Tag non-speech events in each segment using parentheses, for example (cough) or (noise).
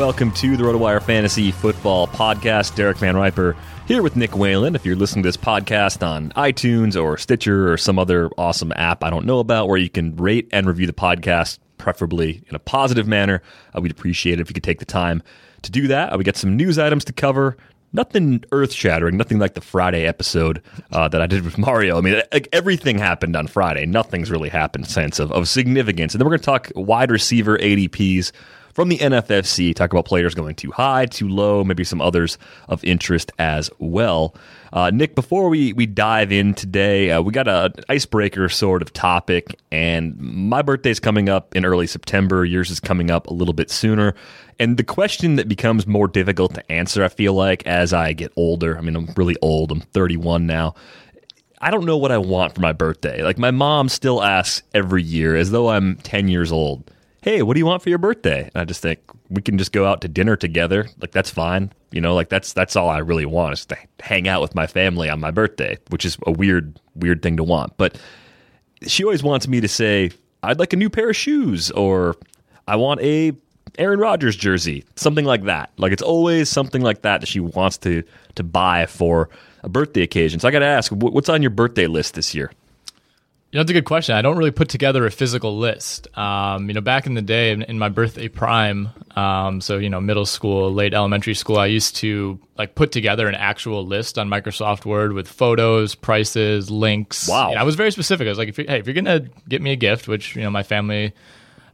Welcome to the RotoWire Fantasy Football Podcast. Derek Van Riper here with Nick Whalen. If you're listening to this podcast on iTunes or Stitcher or some other awesome app I don't know about where you can rate and review the podcast, preferably in a positive manner, uh, we'd appreciate it if you could take the time to do that. Uh, we got some news items to cover. Nothing earth shattering, nothing like the Friday episode uh, that I did with Mario. I mean, like everything happened on Friday. Nothing's really happened since of, of significance. And then we're going to talk wide receiver ADPs from the NFFC. Talk about players going too high, too low, maybe some others of interest as well. Uh, Nick, before we, we dive in today, uh, we got an icebreaker sort of topic, and my birthday's coming up in early September. Yours is coming up a little bit sooner. And the question that becomes more difficult to answer, I feel like, as I get older, I mean, I'm really old, I'm 31 now. I don't know what I want for my birthday. Like, my mom still asks every year, as though I'm 10 years old hey, what do you want for your birthday? And I just think we can just go out to dinner together. Like that's fine. You know, like that's that's all I really want is to hang out with my family on my birthday, which is a weird weird thing to want. But she always wants me to say I'd like a new pair of shoes or I want a Aaron Rodgers jersey, something like that. Like it's always something like that that she wants to to buy for a birthday occasion. So I got to ask, what's on your birthday list this year? You know, that's a good question. I don't really put together a physical list. Um, you know, back in the day, in, in my birthday prime, um, so you know, middle school, late elementary school, I used to like put together an actual list on Microsoft Word with photos, prices, links. Wow! You know, I was very specific. I was like, if hey, if you're gonna get me a gift, which you know, my family,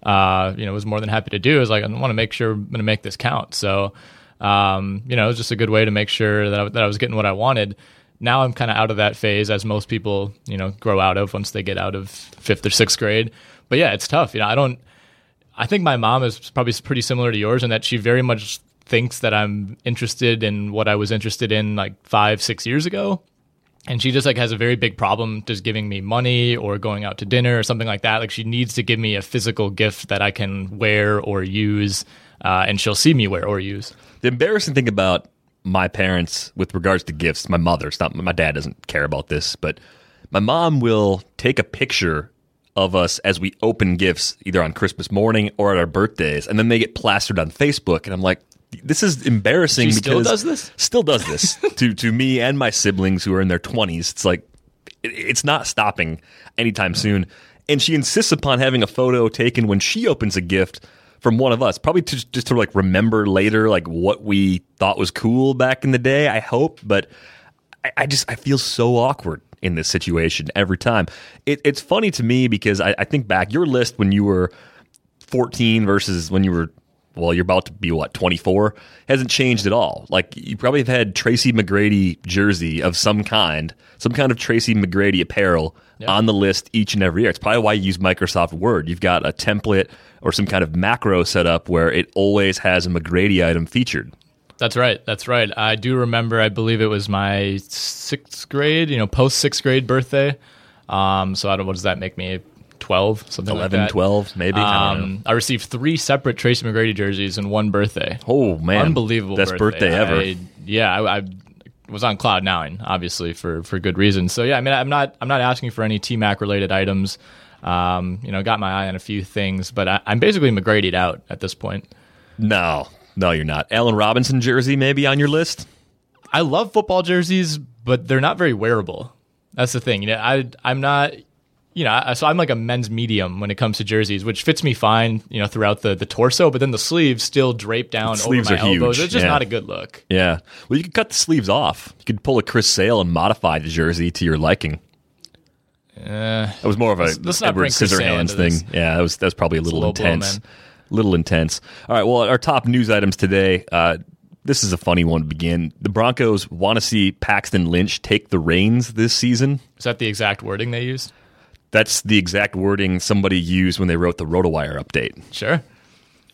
uh, you know, was more than happy to do, is like I want to make sure I'm gonna make this count. So, um, you know, it was just a good way to make sure that I, that I was getting what I wanted now I'm kind of out of that phase as most people, you know, grow out of once they get out of fifth or sixth grade. But yeah, it's tough. You know, I don't, I think my mom is probably pretty similar to yours in that she very much thinks that I'm interested in what I was interested in like five, six years ago. and she just like has a very big problem just giving me money or going out to dinner or something like that. Like she needs to give me a physical gift that I can wear or use, uh, and she'll see me wear or use. The embarrassing thing about my parents with regards to gifts, my mother, it's not my dad doesn't care about this, but my mom will take a picture of us as we open gifts either on Christmas morning or at our birthdays, and then they get plastered on Facebook, and I'm like, this is embarrassing. She because still does this? Still does this (laughs) to to me and my siblings who are in their 20s. It's like it, it's not stopping anytime soon. And she insists upon having a photo taken when she opens a gift from one of us, probably to just to like remember later, like what we thought was cool back in the day. I hope, but I, I just I feel so awkward in this situation every time. It, it's funny to me because I, I think back your list when you were 14 versus when you were well, you're about to be what 24 hasn't changed at all. Like you probably have had Tracy McGrady jersey of some kind, some kind of Tracy McGrady apparel yep. on the list each and every year. It's probably why you use Microsoft Word. You've got a template or some kind of macro set up where it always has a McGrady item featured. That's right. That's right. I do remember. I believe it was my sixth grade, you know, post sixth grade birthday. Um, so I don't. What does that make me? 12, something 11, like 12, maybe. Um, I, I, received three separate Tracy McGrady jerseys in one birthday. Oh man, unbelievable! Best birthday, birthday ever. I, yeah, I, I, was on cloud nine, obviously for for good reason. So yeah, I mean, I'm not I'm not asking for any T Mac related items. Um, you know, got my eye on a few things, but I, am basically McGrady'd out at this point. No, no, you're not. Allen Robinson jersey maybe on your list. I love football jerseys, but they're not very wearable. That's the thing. You know, I I'm not you know, so I'm like a men's medium when it comes to jerseys, which fits me fine, you know, throughout the, the torso, but then the sleeves still drape down over my elbows. Huge. It's just yeah. not a good look. Yeah. Well, you could cut the sleeves off. You could pull a Chris Sale and modify the jersey to your liking. Uh, that was more of a let's, let's Edward Scissorhands thing. Yeah, that was that's probably a little, a little intense. Blow, little intense. All right. Well, our top news items today. Uh, this is a funny one to begin. The Broncos want to see Paxton Lynch take the reins this season. Is that the exact wording they used? That's the exact wording somebody used when they wrote the RotoWire update. Sure.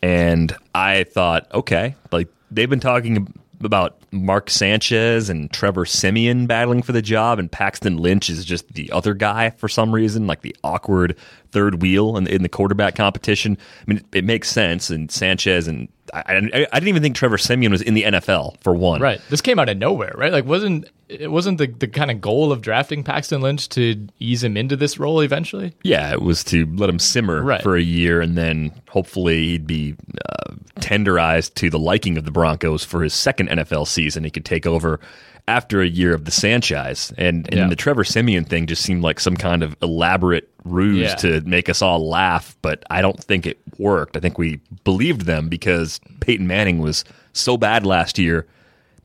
And I thought, okay, like they've been talking about Mark Sanchez and Trevor Siemian battling for the job, and Paxton Lynch is just the other guy for some reason, like the awkward third wheel in, in the quarterback competition. I mean, it, it makes sense. And Sanchez and I, I, I, didn't even think Trevor Siemian was in the NFL for one. Right. This came out of nowhere, right? Like, wasn't it wasn't the, the kind of goal of drafting Paxton Lynch to ease him into this role eventually? Yeah, it was to let him simmer right. for a year and then hopefully he'd be uh, tenderized to the liking of the Broncos for his second NFL season. He could take over after a year of the Sanchez. And, and yeah. the Trevor Siemian thing just seemed like some kind of elaborate ruse yeah. to make us all laugh, but I don't think it worked. I think we believed them because Peyton Manning was so bad last year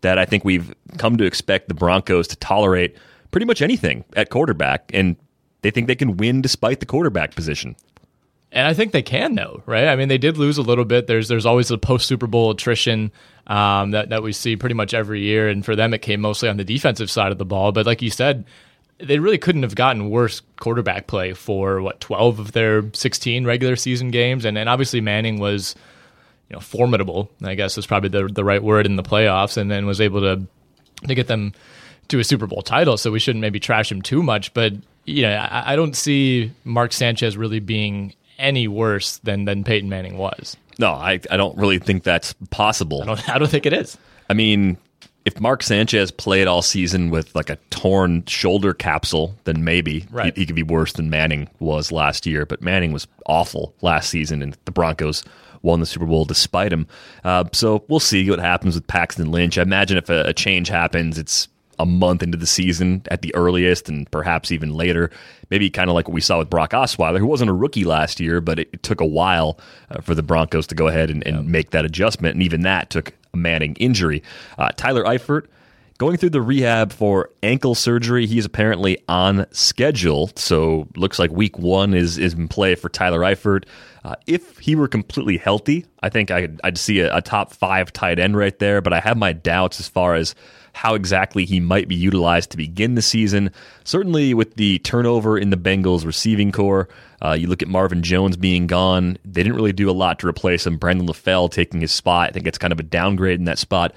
that I think we've come to expect the Broncos to tolerate pretty much anything at quarterback, and they think they can win despite the quarterback position. And I think they can though, right? I mean, they did lose a little bit. There's there's always a post Super Bowl attrition um, that that we see pretty much every year, and for them it came mostly on the defensive side of the ball. But like you said, they really couldn't have gotten worse quarterback play for what 12 of their 16 regular season games and, and obviously Manning was you know formidable I guess is probably the the right word in the playoffs and then was able to to get them to a Super Bowl title so we shouldn't maybe trash him too much but you know I, I don't see Mark Sanchez really being any worse than than Peyton Manning was. No, I I don't really think that's possible. I don't I don't think it is. I mean, if Mark Sanchez played all season with like a torn shoulder capsule, then maybe right. he, he, could be worse than Manning was last year. But Manning was awful last season, and the Broncos won the Super Bowl despite him. Uh, so we'll see what happens with Paxton Lynch. I imagine if a, a change happens, it's a month into the season at the earliest, and perhaps even later. Maybe kind of like what we saw with Brock Osweiler, who wasn't a rookie last year, but it, it took a while uh, for the Broncos to go ahead and, and yeah. make that adjustment. And even that took a Manning injury. Uh, Tyler Eifert going through the rehab for ankle surgery. He's apparently on schedule, so looks like week one is is in play for Tyler Eifert. Uh, if he were completely healthy, I think I'd, I'd see a, a, top five tight end right there. But I have my doubts as far as how exactly he might be utilized to begin the season. Certainly, with the turnover in the Bengals receiving corps, uh, you look at Marvin Jones being gone. They didn't really do a lot to replace him. Brandon LaFell taking his spot. I think it's kind of a downgrade in that spot.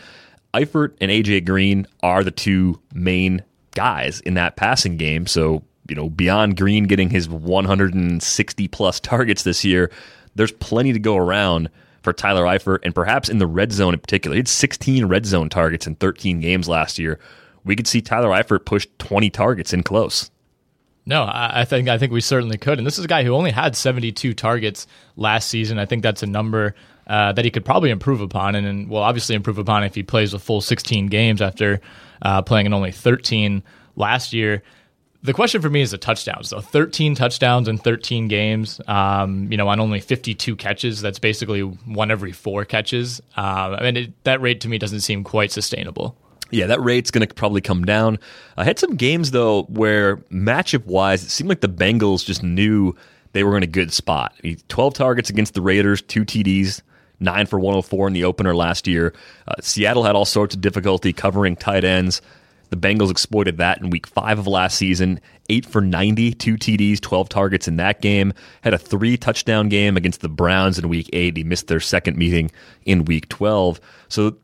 Eifert and AJ Green are the two main guys in that passing game. So, you know, beyond Green getting his 160 plus targets this year, there's plenty to go around for Tyler Eifert, and perhaps in the red zone in particular. He had 16 red zone targets in 13 games last year. We could see Tyler Eifert push 20 targets in close. No, I think I think we certainly could. And this is a guy who only had 72 targets last season. I think that's a number uh, that he could probably improve upon, and, and will obviously improve upon if he plays a full 16 games after uh, playing in only 13 last year. The question for me is the touchdowns. So 13 touchdowns in 13 games, um, you know, on only 52 catches. That's basically one every four catches. Uh, I mean, it, that rate to me doesn't seem quite sustainable. Yeah, that rate's going to probably come down. I had some games, though, where matchup wise, it seemed like the Bengals just knew they were in a good spot. 12 targets against the Raiders, two TDs, nine for 104 in the opener last year. Uh, Seattle had all sorts of difficulty covering tight ends. The Bengals exploited that in week five of last season. Eight for 90, two TDs, 12 targets in that game. Had a three touchdown game against the Browns in week eight. He missed their second meeting in week 12. So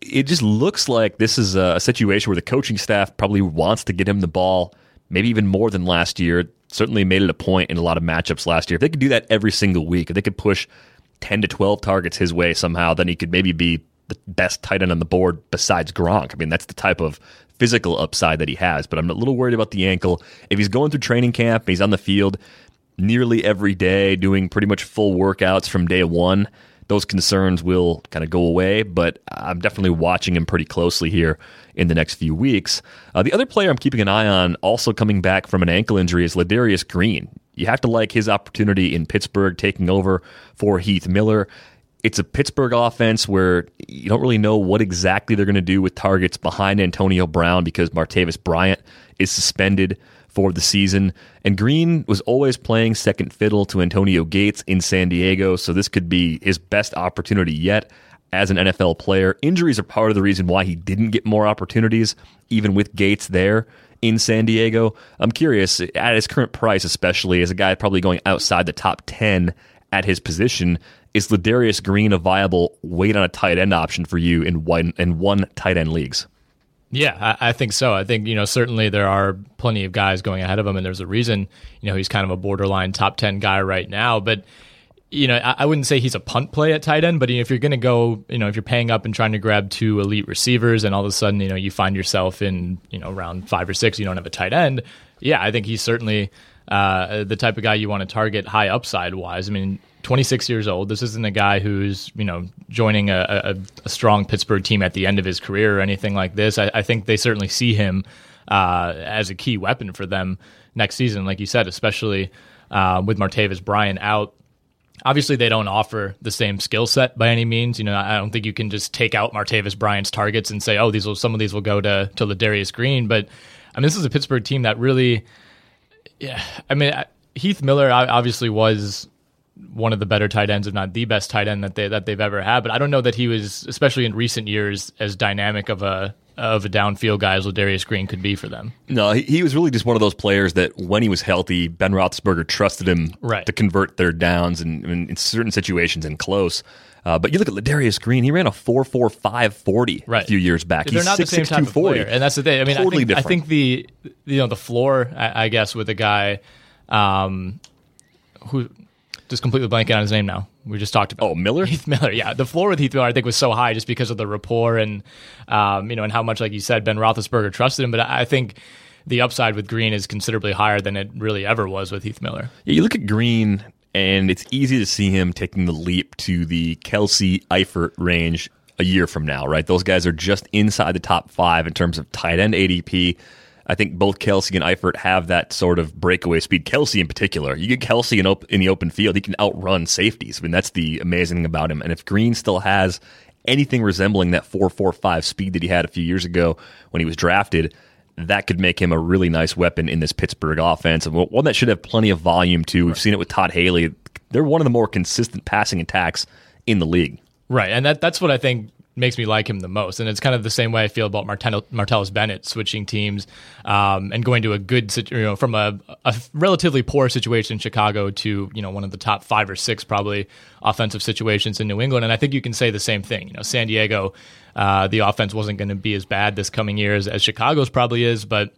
it just looks like this is a situation where the coaching staff probably wants to get him the ball, maybe even more than last year. Certainly made it a point in a lot of matchups last year. If they could do that every single week, if they could push 10 to 12 targets his way somehow, then he could maybe be the best tight end on the board besides Gronk. I mean, that's the type of physical upside that he has, but I'm a little worried about the ankle. If he's going through training camp, he's on the field nearly every day, doing pretty much full workouts from day one, those concerns will kind of go away, but I'm definitely watching him pretty closely here in the next few weeks. Uh, the other player I'm keeping an eye on, also coming back from an ankle injury, is Ladarius Green. You have to like his opportunity in Pittsburgh taking over for Heath Miller it's a Pittsburgh offense where you don't really know what exactly they're going to do with targets behind Antonio Brown because Martavis Bryant is suspended for the season. And Green was always playing second fiddle to Antonio Gates in San Diego, so this could be his best opportunity yet as an NFL player. Injuries are part of the reason why he didn't get more opportunities, even with Gates there in San Diego. I'm curious, at his current price, especially as a guy probably going outside the top 10 at his position, is Ladarius Green a viable wait on a tight end option for you in one in one tight end leagues? Yeah, I, I, think so. I think you know certainly there are plenty of guys going ahead of him, and there's a reason. You know he's kind of a borderline top ten guy right now, but. You know, I, I wouldn't say he's a punt play at tight end, but if you're going to go, you know, if you're paying up and trying to grab two elite receivers, and all of a sudden, you know, you find yourself in, you know, round five or six, you don't have a tight end. Yeah, I think he's certainly uh, the type of guy you want to target high upside wise. I mean, 26 years old. This isn't a guy who's you know joining a, a, a, strong Pittsburgh team at the end of his career or anything like this. I, I think they certainly see him uh, as a key weapon for them next season, like you said, especially uh, with Martavis Bryant out. Obviously, they don't offer the same skill set by any means. You know, I don't think you can just take out Martavis Bryant's targets and say, "Oh, these will some of these will go to to Ladarius Green." But I mean, this is a Pittsburgh team that really, yeah. I mean, Heath Miller obviously was one of the better tight ends, if not the best tight end that they that they've ever had. But I don't know that he was, especially in recent years, as dynamic of a of a downfield guy as Ladarius Green could be for them. No, he, he was really just one of those players that when he was healthy, Ben Roethlisberger trusted him right. to convert third downs and, in certain situations and close. Uh, but you look at Ladarius Green; he ran a four four five forty right. a few years back. They're He's not six, the same six, type of player, and that's the thing. I mean, totally I, think, different. I think the you know the floor, I, I guess, with a guy um, who just completely blanking on his name now. We just talked about. Oh, Miller. Heath Miller. Yeah, the floor with Heath Miller, I think, was so high just because of the rapport and um, you know, and how much, like you said, Ben Roethlisberger trusted him. But I think the upside with Green is considerably higher than it really ever was with Heath Miller. Yeah, you look at Green, and it's easy to see him taking the leap to the Kelce Eifert range a year from now. Right, those guys are just inside the top five in terms of tight end ADP. I think both Kelce and Eifert have that sort of breakaway speed. Kelce in particular, you get Kelce in, op- in the open field, he can outrun safeties. I mean, that's the amazing thing about him. And if Green still has anything resembling that 4.45 speed that he had a few years ago when he was drafted, that could make him a really nice weapon in this Pittsburgh offense. And one that should have plenty of volume too. We've seen it with Todd Haley. They're one of the more consistent passing attacks in the league. Right, and that that's what I think makes me like him the most. And it's kind of the same way I feel about Martell, Martellus Bennett switching teams um, and going to a good, you know, from a, a, relatively poor situation in Chicago to, you know, one of the top five or six probably offensive situations in New England. And I think you can say the same thing. You know, San Diego, uh, the offense wasn't going to be as bad this coming year as, as Chicago's probably is, but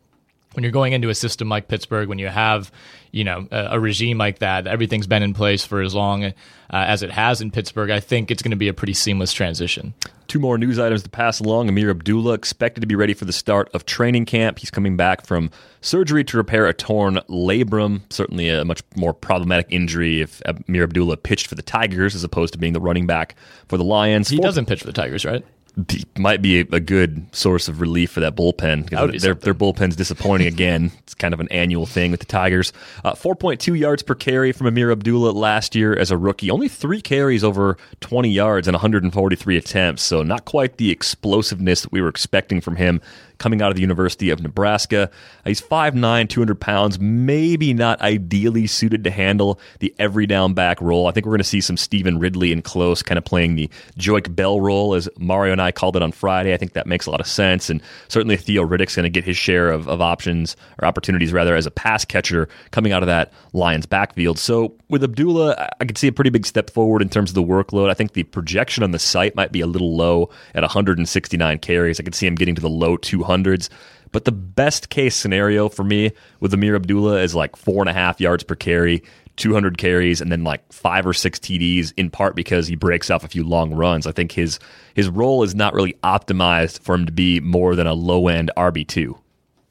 when you're going into a system like Pittsburgh, when you have, you know, a, a regime like that, everything's been in place for as long uh, as it has in Pittsburgh. I think it's going to be a pretty seamless transition. Two more news items to pass along. Ameer Abdullah expected to be ready for the start of training camp. He's coming back from surgery to repair a torn labrum. Certainly a much more problematic injury if Ameer Abdullah pitched for the Tigers as opposed to being the running back for the Lions. He doesn't pitch for the Tigers, right? Might be a, a, good source of relief for that bullpen. Their, their bullpen's disappointing (laughs) again. it's kind of an annual thing with the Tigers. Uh, 4.2 yards per carry from Ameer Abdullah last year as a rookie. Only three carries over 20 yards and 143 attempts. So not quite the explosiveness that we were expecting from him coming out of the University of Nebraska. Uh, he's 5'9, 200 pounds, maybe not ideally suited to handle the every down back role. I think we're going to see some Stevan Ridley and close kind of playing the Joique Bell role, as Mario and I called it on Friday. I think that makes a lot of sense. And certainly Theo Riddick's going to get his share of, of options or opportunities, rather, as a pass catcher coming out of that Lions backfield. So with Abdullah, I could see a pretty big step forward in terms of the workload. I think the projection on the site might be a little low at 169 carries. I could see him getting to the low 200s. But the best case scenario for me with Ameer Abdullah is like four and a half yards per carry, 200 carries, and then like five or six TDs. In part because he breaks off a few long runs. I think his his role is not really optimized for him to be more than a low end RB two.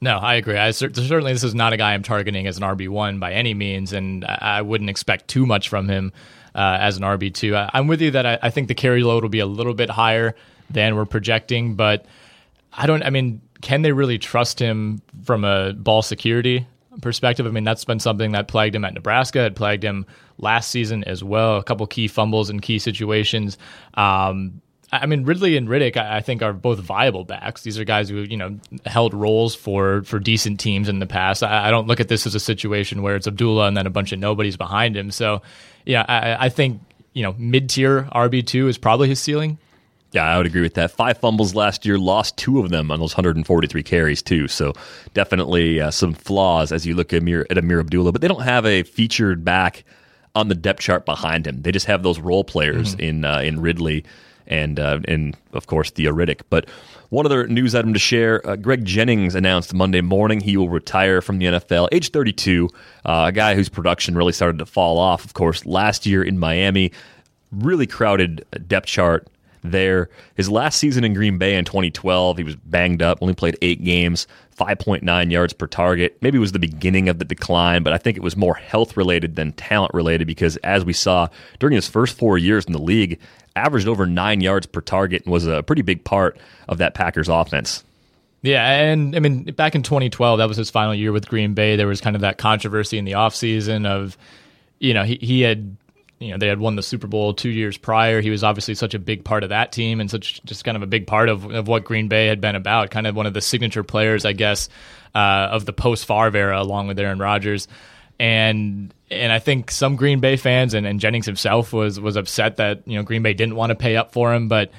No, I agree. I, certainly, this is not a guy I'm targeting as an RB one by any means, and I wouldn't expect too much from him uh, as an RB two. I'm with you that I, I, think the carry load will be a little bit higher than we're projecting, but I don't. I mean, can they really trust him from a ball security perspective? I mean, that's been something that plagued him at Nebraska. It plagued him last season as well. A couple key fumbles in key situations. Um, I mean, Ridley and Riddick, I think, are both viable backs. These are guys who, you know, held roles for for decent teams in the past. I, I don't look at this as a situation where it's Abdullah and then a bunch of nobodies behind him. So, yeah, I, I think you know mid tier RB two is probably his ceiling. Yeah, I would agree with that. Five fumbles last year, lost two of them on those 143 carries too. So definitely uh, some flaws as you look at Ameer, at Ameer Abdullah. But they don't have a featured back on the depth chart behind him. They just have those role players mm-hmm. in uh, in Ridley and uh, and of course the Riddick. But one other news item to share: uh, Greg Jennings announced Monday morning he will retire from the NFL, age 32. Uh, a guy whose production really started to fall off, of course, last year in Miami. Really crowded depth chart there. His last season in Green Bay in 2012, he was banged up, only played eight games, 5.9 yards per target. Maybe it was the beginning of the decline, but I think it was more health related than talent related because, as we saw during his first four years in the league, averaged over nine yards per target and was a pretty big part of that Packers offense. Yeah, and I mean, back in 2012, that was his final year with Green Bay. There was kind of that controversy in the offseason of, you know, he, he had, you know, they had won the Super Bowl two years prior. He was obviously such a big part of that team and such just kind of a big part of, of what Green Bay had been about, kind of one of the signature players, I guess, uh, of the post Favre era, along with Aaron Rodgers and and I think some Green Bay fans and, and Jennings himself was was upset that you know Green Bay didn't want to pay up for him, but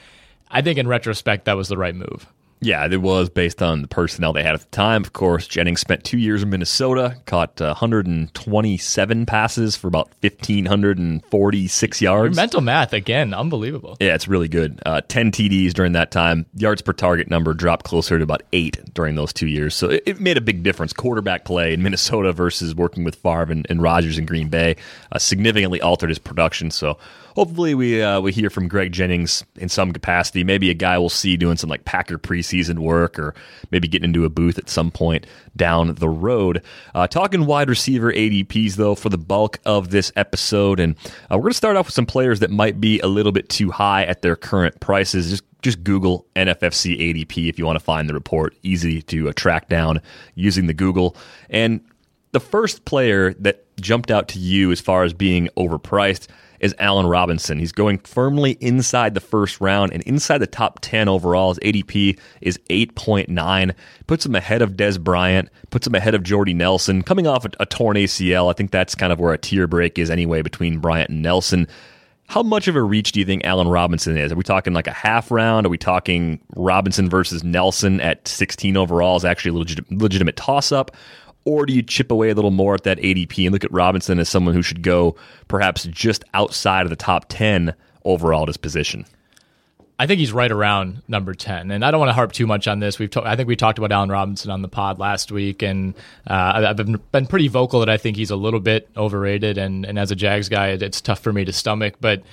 I think in retrospect that was the right move. Yeah, it was based on the personnel they had at the time. Of course, Jennings spent two years in Minnesota, caught uh, 127 passes for about 1,546 yards. Your mental math, again, unbelievable. Yeah, it's really good. Uh, 10 TDs during that time. Yards per target number dropped closer to about eight during those two years. So it, it made a big difference. Quarterback play in Minnesota versus working with Favre and, and Rodgers in Green Bay uh, significantly altered his production. So hopefully we uh, we hear from Greg Jennings in some capacity. Maybe a guy we'll see doing some like Packer preseason work, or maybe getting into a booth at some point down the road. Uh, talking wide receiver ADPs though for the bulk of this episode, and uh, we're going to start off with some players that might be a little bit too high at their current prices. Just just Google NFFC ADP if you want to find the report. Easy to uh, track down using the Google and. The first player that jumped out to you as far as being overpriced is Allen Robinson. He's going firmly inside the first round and inside the top 10 overall. His ADP is 8.9. Puts him ahead of Dez Bryant, puts him ahead of Jordy Nelson. Coming off a, a torn ACL, I think that's kind of where a tier break is anyway between Bryant and Nelson. How much of a reach do you think Allen Robinson is? Are we talking like a half round? Are we talking Robinson versus Nelson at 16 overall is actually a legit, legitimate toss up? Or do you chip away a little more at that ADP and look at Robinson as someone who should go perhaps just outside of the top 10 overall at his position? I think he's right around number ten, and I don't want to harp too much on this. We've ta- I think we talked about Allen Robinson on the pod last week, and uh, I've been, been pretty vocal that I think he's a little bit overrated, and, and as a Jags guy, it's tough for me to stomach. But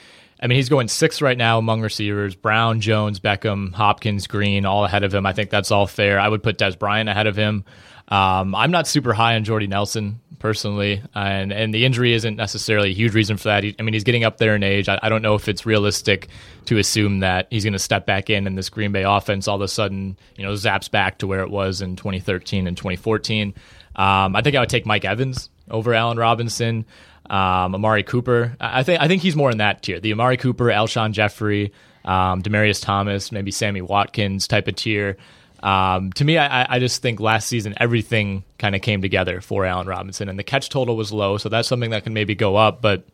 I mean, he's going sixth right now among receivers: Brown, Jones, Beckham, Hopkins, Green, all ahead of him. I think that's all fair. I would put Dez Bryant ahead of him. Um, I'm not super high on Jordy Nelson personally, and and the injury isn't necessarily a huge reason for that. He, I mean, he's getting up there in age. I, I, don't know if it's realistic to assume that he's going to step back in and this Green Bay offense all of a sudden, you know, zaps back to where it was in 2013 and 2014. Um, I think I would take Mike Evans over Allen Robinson. Um, Amari Cooper, I think I think he's more in that tier. The Amari Cooper, Alshon Jeffery, um, Demaryius Thomas, maybe Sammy Watkins type of tier. Um, to me, I, I, just think last season everything kind of came together for Allen Robinson, and the catch total was low, so that's something that can maybe go up. But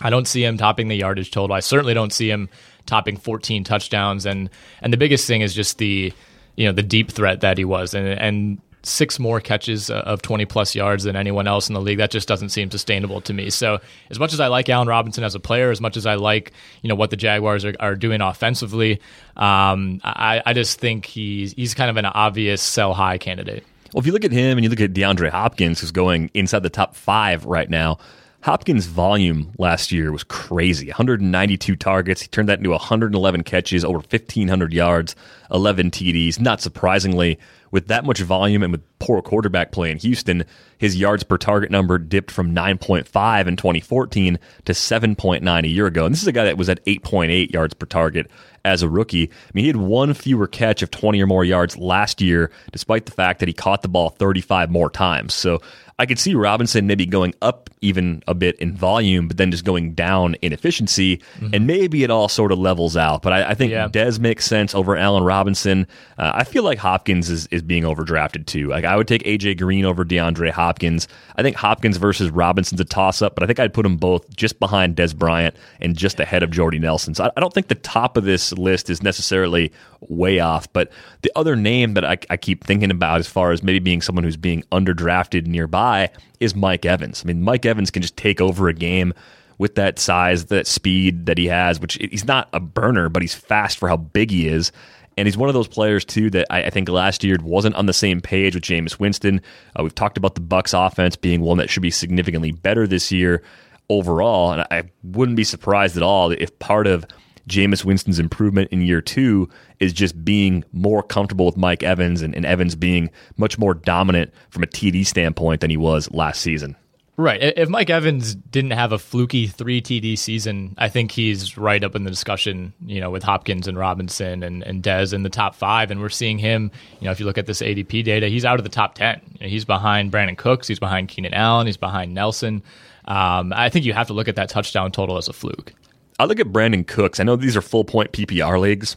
I don't see him topping the yardage total. I certainly don't see him topping 14 touchdowns, and and the biggest thing is just the you know the deep threat that he was, and and six more catches uh, of 20 plus yards than anyone else in the league. That just doesn't seem sustainable to me. So, as much as I like Allen Robinson as a player, as much as I like you know what the Jaguars are, are doing offensively, um, I, I just think he's he's kind of an obvious sell high candidate. Well, if you look at him and you look at DeAndre Hopkins, who's going inside the top five right now. Hopkins' volume last year was crazy 192 targets. He turned that into 111 catches, over 1,500 yards, 11 TDs. Not surprisingly, with that much volume and with poor quarterback play in Houston, his yards per target number dipped from 9.5 in 2014 to 7.9 a year ago. And this is a guy that was at 8.8 yards per target as a rookie. I mean, he had one fewer catch of 20 or more yards last year, despite the fact that he caught the ball 35 more times. So I could see Robinson maybe going up even a bit in volume, but then just going down in efficiency, mm-hmm. and maybe it all sort of levels out. But I, I think yeah. Dez makes sense over Allen Robinson. Uh, I feel like Hopkins is, is being overdrafted too. Like I would take AJ Green over DeAndre Hopkins. I think Hopkins versus Robinson's a toss up, but I think I'd put them both just behind Dez Bryant and just ahead of Jordy Nelson. So I, I don't think the top of this list is necessarily way off. But the other name that I, I keep thinking about as far as maybe being someone who's being underdrafted nearby guy is Mike Evans. I mean, Mike Evans can just take over a game with that size, that speed that he has, which he's not a burner, but he's fast for how big he is. And he's one of those players too that I, I think last year wasn't on the same page with Jameis Winston. Uh, we've talked about the Bucs offense being one that should be significantly better this year overall, and I wouldn't be surprised at all if part of Jameis Winston's improvement in year two is just being more comfortable with Mike Evans and, and Evans being much more dominant from a TD standpoint than he was last season. Right. If Mike Evans didn't have a fluky three TD season, I think he's right up in the discussion, you know, with Hopkins and Robinson and, and Dez in the top five. And we're seeing him, you know, if you look at this ADP data, he's out of the top 10. He's behind Brandin Cooks, he's behind Keenan Allen, he's behind Nelson. Um, I think you have to look at that touchdown total as a fluke. I look at Brandin Cooks. I know these are full point PPR leagues,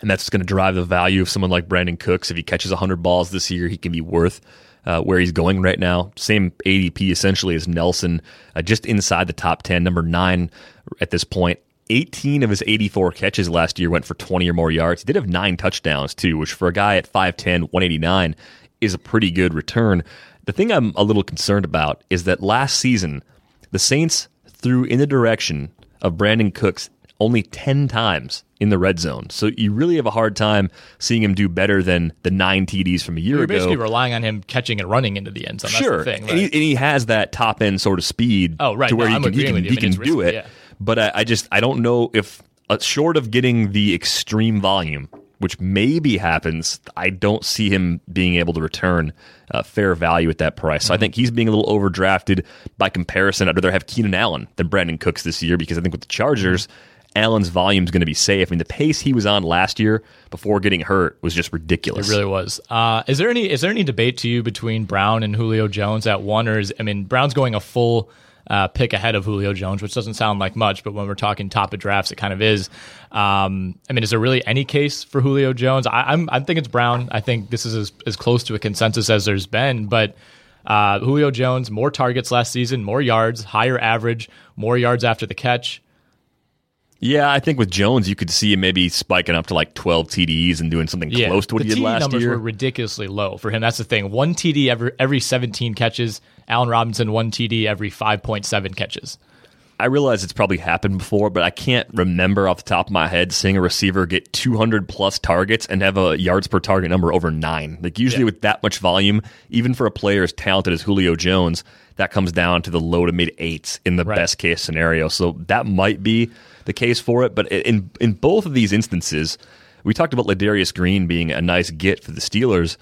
and that's going to drive the value of someone like Brandin Cooks. If he catches 100 balls this year, he can be worth uh, where he's going right now. Same ADP essentially as Nelson, uh, just inside the top 10, number nine at this point. 18 of his 84 catches last year went for 20 or more yards. He did have nine touchdowns, too, which for a guy at 5'10, 189 is a pretty good return. The thing I'm a little concerned about is that last season, the Saints threw in the direction of Brandin Cooks only 10 times in the red zone. So you really have a hard time seeing him do better than the nine TDs from a year ago. You're basically relying on him catching and running into the end zone. That's sure. Thing, right? and, he, and, he, has that top end sort of speed oh, right. to where no, he I'm can, he can, he can do it. Yeah. But I, I, just I don't know if uh, short of getting the extreme volume which maybe happens, I don't see him being able to return uh, fair value at that price. So I think he's being a little overdrafted by comparison. I'd rather have Keenan Allen than Brandin Cooks this year because I think with the Chargers, Allen's volume is going to be safe. I mean, the pace he was on last year before getting hurt was just ridiculous. It really was. Uh, is there any is there any debate to you between Brown and Julio Jones at one, or is I mean Brown's going a full uh, pick ahead of Julio Jones, which doesn't sound like much, but when we're talking top of drafts, it kind of is. Um, I mean, is there really any case for Julio Jones? I, am I think it's Brown. I think this is as, as close to a consensus as there's been, but. Uh, Julio Jones, more targets last season, more yards, higher average, more yards after the catch. Yeah, I think with Jones, you could see him maybe spiking up to like 12 TDs and doing something yeah, close to what he did TD last numbers year. were ridiculously low for him. That's the thing. One TD every every 17 catches. Allen Robinson one TD every 5.7 catches. I realize it's probably happened before, but I can't remember off the top of my head seeing a receiver get 200 plus targets and have a yards per target number over nine. Like usually yeah. with that much volume, even for a player as talented as Julio Jones, that comes down to the low to mid eights in the right. best case scenario. So that might be the case for it. But in in both of these instances, we talked about Ladarius Green being a nice get for the Steelers.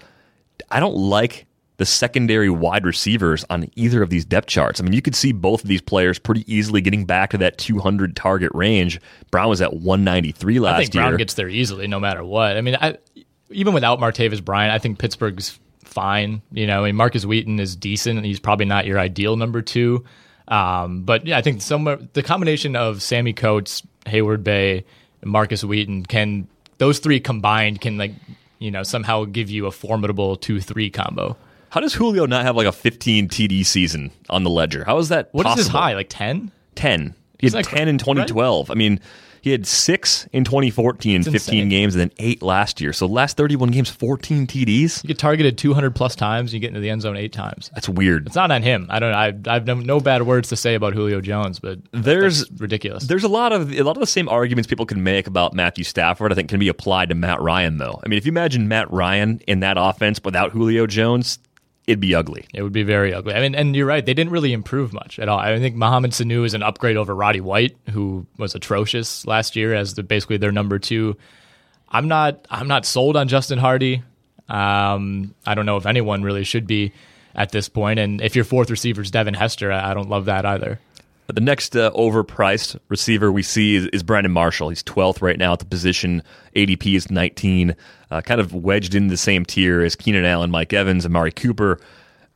I don't like the secondary wide receivers on either of these depth charts. I mean, you could see both of these players pretty easily getting back to that 200 target range. Brown was at 193 last year. I think Brown gets there easily no matter what. I mean, I, even without Martavis Bryant, I think Pittsburgh's fine. You know, I mean, Markus Wheaton is decent, and he's probably not your ideal number two. Um, but yeah, I think some the combination of Sammie Coates, Heyward-Bey, and Markus Wheaton can those three combined can like you know somehow give you a formidable two three combo. How does Julio not have like a 15 TD season on the ledger? How is that? What possible? is his high? Like 10? 10. He had 10 in 2012. Right? I mean, he had six in 2014 in 15 insane. games, and then eight last year. So last 31 games, 14 TDs. You get targeted 200 plus times, and you get into the end zone eight times. That's weird. It's not on him. I don't. I, I've no, no bad words to say about Julio Jones, but there's ridiculous. There's a lot of a lot of the same arguments people can make about Matthew Stafford. I think can be applied to Matt Ryan, though. I mean, if you imagine Matt Ryan in that offense without Julio Jones, it'd be ugly. It would be very ugly. I mean, and you're right; they didn't really improve much at all. I think Mohamed Sanu is an upgrade over Roddy White, who was atrocious last year as the, basically their number two. I'm not. I'm not sold on Justin Hardy. Um, I don't know if anyone really should be at this point. And if your fourth receiver is Devin Hester, I don't love that either. The next uh, overpriced receiver we see is, is, Brandon Marshall. He's 12th right now at the position. ADP is 19, uh, kind of wedged in the same tier as Keenan Allen, Mike Evans, Amari Cooper,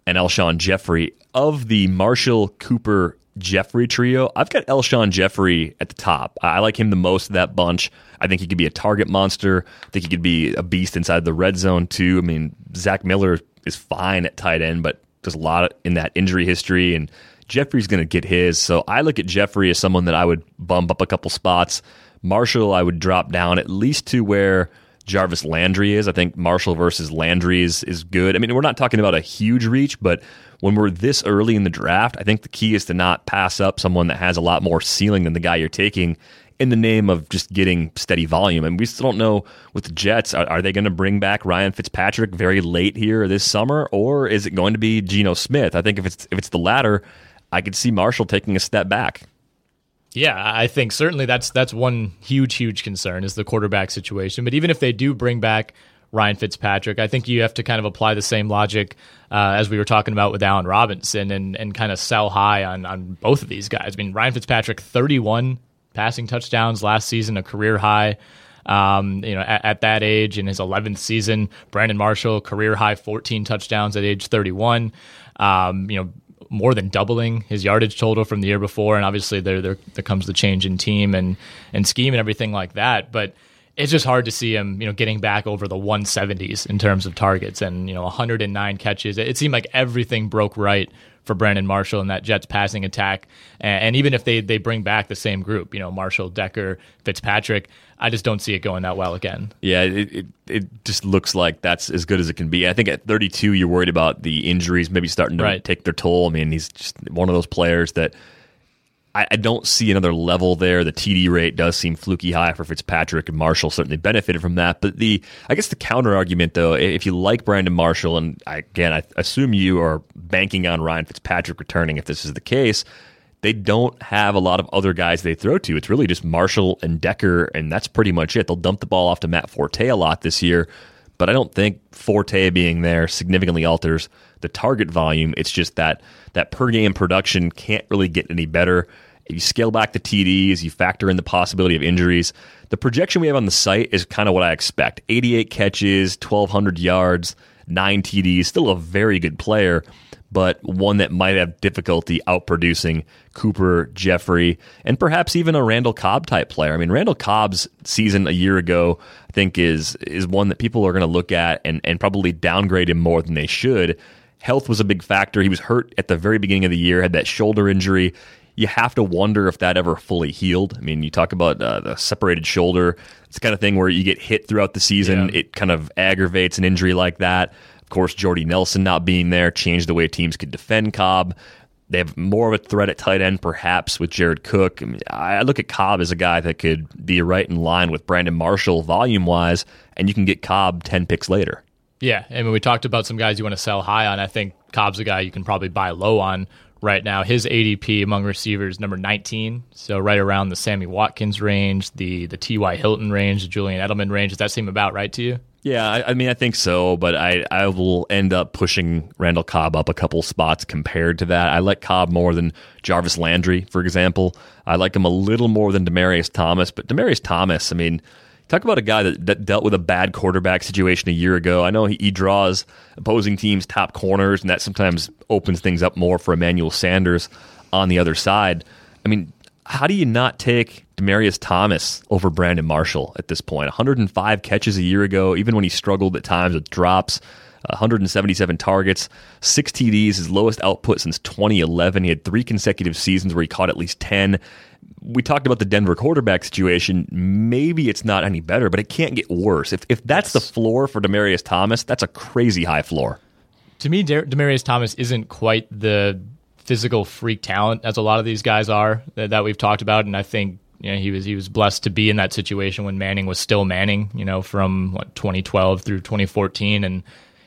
and Alshon Jeffery. Of the Marshall, Cooper, Jeffery trio, I've got Alshon Jeffery at the top. I like him the most of that bunch. I think he could be a target monster. I think he could be a beast inside the red zone, too. I mean, Zach Miller is fine at tight end, but there's a lot in that injury history and – Jeffery's going to get his. So I look at Jeffery as someone that I would bump up a couple spots. Marshall, I would drop down at least to where Jarvis Landry is. I think Marshall versus Landry is, is good. I mean, we're not talking about a huge reach, but when we're this early in the draft, I think the key is to not pass up someone that has a lot more ceiling than the guy you're taking in the name of just getting steady volume. And we still don't know with the Jets, are, are they going to bring back Ryan Fitzpatrick very late here this summer, or is it going to be Geno Smith? I think if it's if it's the latter, I could see Marshall taking a step back. Yeah, I think certainly that's that's one huge, huge concern is the quarterback situation. But even if they do bring back Ryan Fitzpatrick, I think you have to kind of apply the same logic uh, as we were talking about with Allen Robinson and and kind of sell high on on both of these guys. I mean, Ryan Fitzpatrick, thirty one passing touchdowns last season, a career high. Um, you know, at, at, that age in his 11th season, Brandon Marshall, career high 14 touchdowns at age 31. Um, you know, more than doubling his yardage total from the year before. And obviously, there there, there comes the change in team and and scheme and everything like that. But it's just hard to see him, you know, getting back over the 170s in terms of targets and you know 109 catches. It seemed like everything broke right for Brandon Marshall and that Jets passing attack. And, even if they they bring back the same group, you know, Marshall, Decker, Fitzpatrick, I just don't see it going that well again. Yeah, it, it, it just looks like that's as good as it can be. I think at 32, you're worried about the injuries maybe starting to right. take their toll. I mean, he's just one of those players that I, I, don't see another level there. The TD rate does seem fluky high for Fitzpatrick, and Marshall certainly benefited from that. But the I guess the counter argument, though, if you like Brandon Marshall, and I, again, I assume you are banking on Ryan Fitzpatrick returning if this is the case. They don't have a lot of other guys they throw to. It's really just Marshall and Decker, and that's pretty much it. They'll dump the ball off to Matt Forte a lot this year, but I don't think Forte being there significantly alters the target volume. It's just that that per game production can't really get any better. If you scale back the TDs, you factor in the possibility of injuries. The projection we have on the site is kind of what I expect 88 catches, 1,200 yards, nine TDs, still a very good player, but one that might have difficulty outproducing Cooper, Jeffery, and perhaps even a Randall Cobb type player. I mean, Randall Cobb's season a year ago, I think, is is one that people are going to look at and, and probably downgrade him more than they should. Health was a big factor. He was hurt at the very beginning of the year, had that shoulder injury you have to wonder if that ever fully healed. I mean, you talk about uh, the separated shoulder. It's the kind of thing where you get hit throughout the season. Yeah. It kind of aggravates an injury like that. Course, Jordy Nelson not being there changed the way teams could defend Cobb. They have more of a threat at tight end, perhaps, with Jared Cook. I, mean, I look at Cobb as a guy that could be right in line with Brandon Marshall volume wise, and you can get Cobb 10 picks later. Yeah. I mean, we talked about some guys you want to sell high on. I think Cobb's a guy you can probably buy low on right now. His ADP among receivers, number 19. So right around the Sammy Watkins range, the, the T.Y. Hilton range, the Julian Edelman range. Does that seem about right to you? Yeah, I, I, mean, I think so, but I, I will end up pushing Randall Cobb up a couple spots compared to that. I like Cobb more than Jarvis Landry, for example. I like him a little more than Demaryius Thomas, but Demaryius Thomas, I mean, talk about a guy that, that dealt with a bad quarterback situation a year ago. I know he, he draws opposing teams' top corners, and that sometimes opens things up more for Emmanuel Sanders on the other side. I mean, how do you not take Demaryius Thomas over Brandon Marshall at this point? 105 catches a year ago, even when he struggled at times with drops. Uh, 177 targets, six TDs, his lowest output since 2011. He had three consecutive seasons where he caught at least 10. We talked about the Denver quarterback situation. Maybe it's not any better, but it can't get worse. If, if that's the floor for Demaryius Thomas, that's a crazy high floor. To me, Demaryius Thomas isn't quite the physical freak talent as a lot of these guys are that, that we've talked about, and I think you know, he was he was blessed to be in that situation when Manning was still Manning, you know, from what 2012 through 2014, and you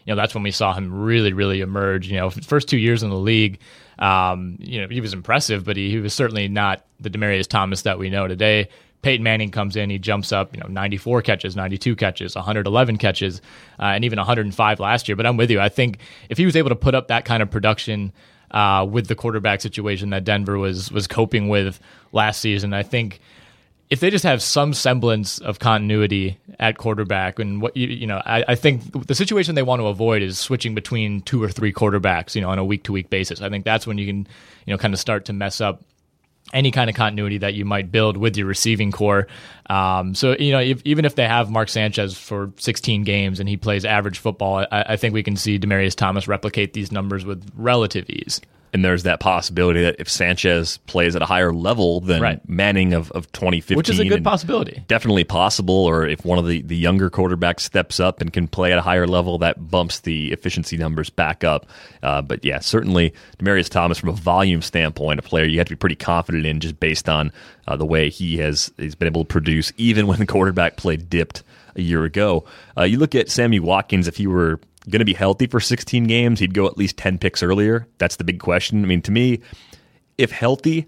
know that's when we saw him really really emerge. You know, first two years in the league, um, you know, he was impressive, but he, he was certainly not the Demaryius Thomas that we know today. Peyton Manning comes in, he jumps up, you know, 94 catches, 92 catches, 111 catches, uh, and even 105 last year. But I'm with you. I think if he was able to put up that kind of production uh, with the quarterback situation that Denver was was coping with last season. I think if they just have some semblance of continuity at quarterback, and what you, you know, I, I, think the situation they want to avoid is switching between two or three quarterbacks, you know, on a week to week basis. I think that's when you can, you know, kind of start to mess up any kind of continuity that you might build with your receiving corps. Um, so you know, if, even if they have Mark Sanchez for 16 games and he plays average football, I, I think we can see Demaryius Thomas replicate these numbers with relative ease and there's that possibility that if Sanchez plays at a higher level than right. Manning of, of 2015, which is a good possibility, definitely possible, or if one of the, the younger quarterbacks steps up and can play at a higher level, that bumps the efficiency numbers back up. Uh, but yeah, certainly Demaryius Thomas, from a volume standpoint, a player you have to be pretty confident in just based on uh, the way he has he's been able to produce, even (laughs) when the quarterback play dipped a year ago. Uh, you look at Sammy Watkins, if he were going to be healthy for 16 games, he'd go at least 10 picks earlier. That's the big question. I mean, to me, if healthy,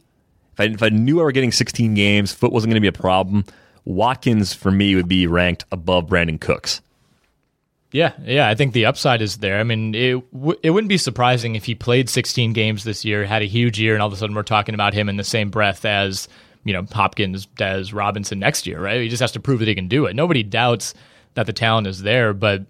if I, if I knew I were getting 16 games, foot wasn't going to be a problem, Watkins for me would be ranked above Brandin Cooks. Yeah, yeah, I think the upside is there. I mean, it w- it wouldn't be surprising if he played 16 games this year, had a huge year, and all of a sudden we're talking about him in the same breath as you know Hopkins, Dez, Robinson next year, right? He just has to prove that he can do it. Nobody doubts that the talent is there, but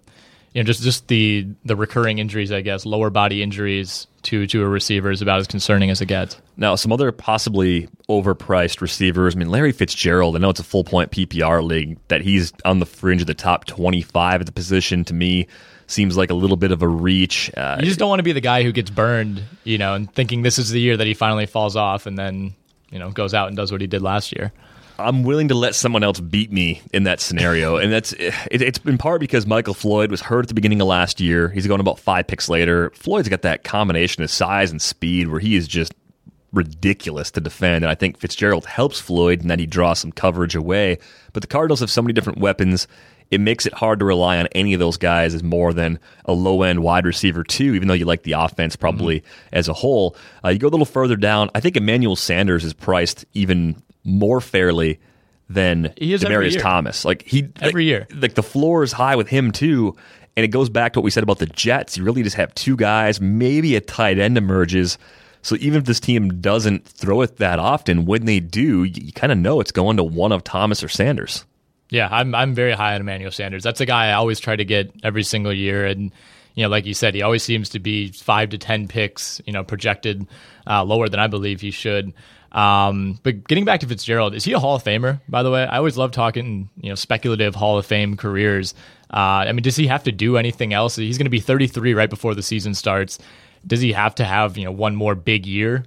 you know, just just the the recurring injuries, I guess, lower body injuries to to a receiver is about as concerning as it gets. Now, some other possibly overpriced receivers. I mean, Larry Fitzgerald. I know it's a full point PPR league that he's on the fringe of the top twenty five at the position. To me, seems like a little bit of a reach. Uh, you just don't want to be the guy who gets burned, you know, and thinking this is the year that he finally falls off, and then you know goes out and does what he did last year. I'm willing to let someone else beat me in that scenario, (laughs) and that's it, it's in part because Michael Floyd was hurt at the beginning of last year. He's going about five picks later. Floyd's got that combination of size and speed where he is just ridiculous to defend, and I think Fitzgerald helps Floyd in that he draws some coverage away. But the Cardinals have so many different weapons. It makes it hard to rely on any of those guys as more than a low end wide receiver, too, even though you like the offense probably mm-hmm. as a whole. Uh, you go a little further down. I think Emmanuel Sanders is priced even more fairly than he is Demaryius Thomas. Like he every like, year, like the floor is high with him too. And it goes back to what we said about the Jets. You really just have two guys, maybe a tight end emerges. So even if this team doesn't throw it that often, when they do, you, you kind of know it's going to one of Thomas or Sanders. Yeah, I'm I'm very high on Emmanuel Sanders. That's a guy I always try to get every single year, and you know, like you said, he always seems to be five to ten picks, you know, projected uh, lower than I believe he should. Um, but getting back to Fitzgerald, is he a Hall of Famer? By the way, I always love talking, you know, speculative Hall of Fame careers. Uh, I mean, does he have to do anything else? He's going to be 33 right before the season starts. Does he have to have you know one more big year?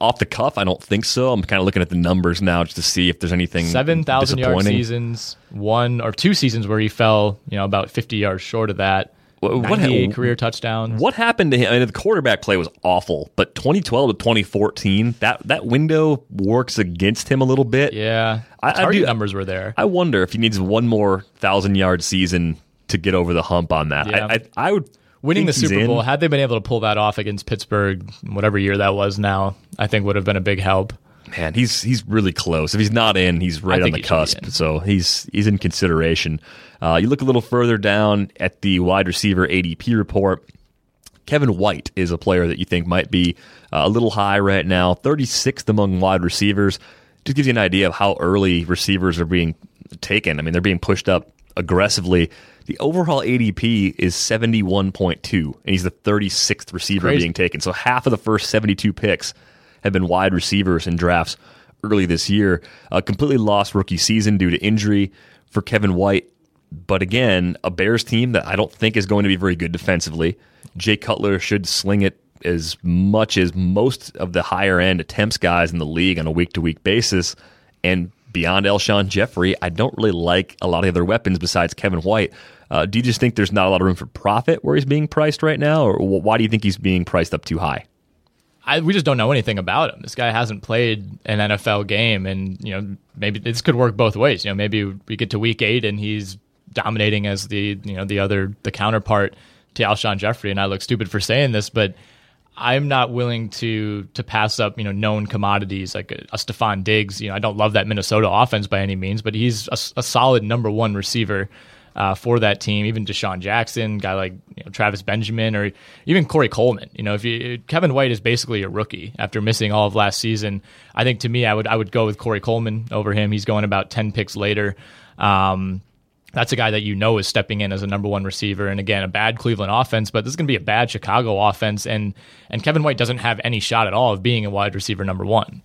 Off the cuff, I don't think so. I'm kind of looking at the numbers now just to see if there's anything. Seven thousand yard seasons, one or two seasons where he fell, you know, about 50 yards short of that. What, 98 career touchdowns. what happened to him? I mean, the quarterback play was awful, but 2012 to 2014, that that window works against him a little bit. Yeah, I- I target do- numbers were there. I wonder if he needs one more thousand yard season to get over the hump on that. Yeah. I, I, I would Winning the Super in. Bowl, had they been able to pull that off against Pittsburgh, whatever year that was now, I think would have been a big help. Man, he's he's really close. If he's not in, he's right on the he should be cusp. So he's he's in consideration. Uh, you look a little further down at the wide receiver ADP report. Kevin White is a player that you think might be uh, a little high right now, 36th among wide receivers. Just gives you an idea of how early receivers are being taken. I mean, they're being pushed up aggressively. The overall ADP is 71.2, and he's the 36th receiver Crazy. being taken. So half of the first 72 picks have been wide receivers in drafts early this year. A completely lost rookie season due to injury for Kevin White. But again, a Bears team that I don't think is going to be very good defensively. Jay Cutler should sling it as much as most of the higher end attempts guys in the league on a week to week basis. And beyond Alshon Jeffery, I don't really like a lot of other weapons besides Kevin White. Uh, do you just think there's not a lot of room for profit where he's being priced right now, or why do you think he's being priced up too high? I, we just don't know anything about him. This guy hasn't played an NFL game, and you know maybe this could work both ways. You know, maybe we get to week eight and he's dominating as the you know the other the counterpart to Alshon Jeffery, and I look stupid for saying this, but I'm not willing to to pass up you know known commodities like a, a Stefon Diggs. You know, I don't love that Minnesota offense by any means, but he's a, a solid number one receiver. Uh, for that team, even DeSean Jackson, guy like you know, Travis Benjamin, or even Corey Coleman. You know, if you Kevin White is basically a rookie after missing all of last season. I think to me, I would I would go with Corey Coleman over him. He's going about ten picks later. Um, that's a guy that you know is stepping in as a number one receiver. And again, a bad Cleveland offense, but this is going to be a bad Chicago offense. And and Kevin White doesn't have any shot at all of being a wide receiver number one.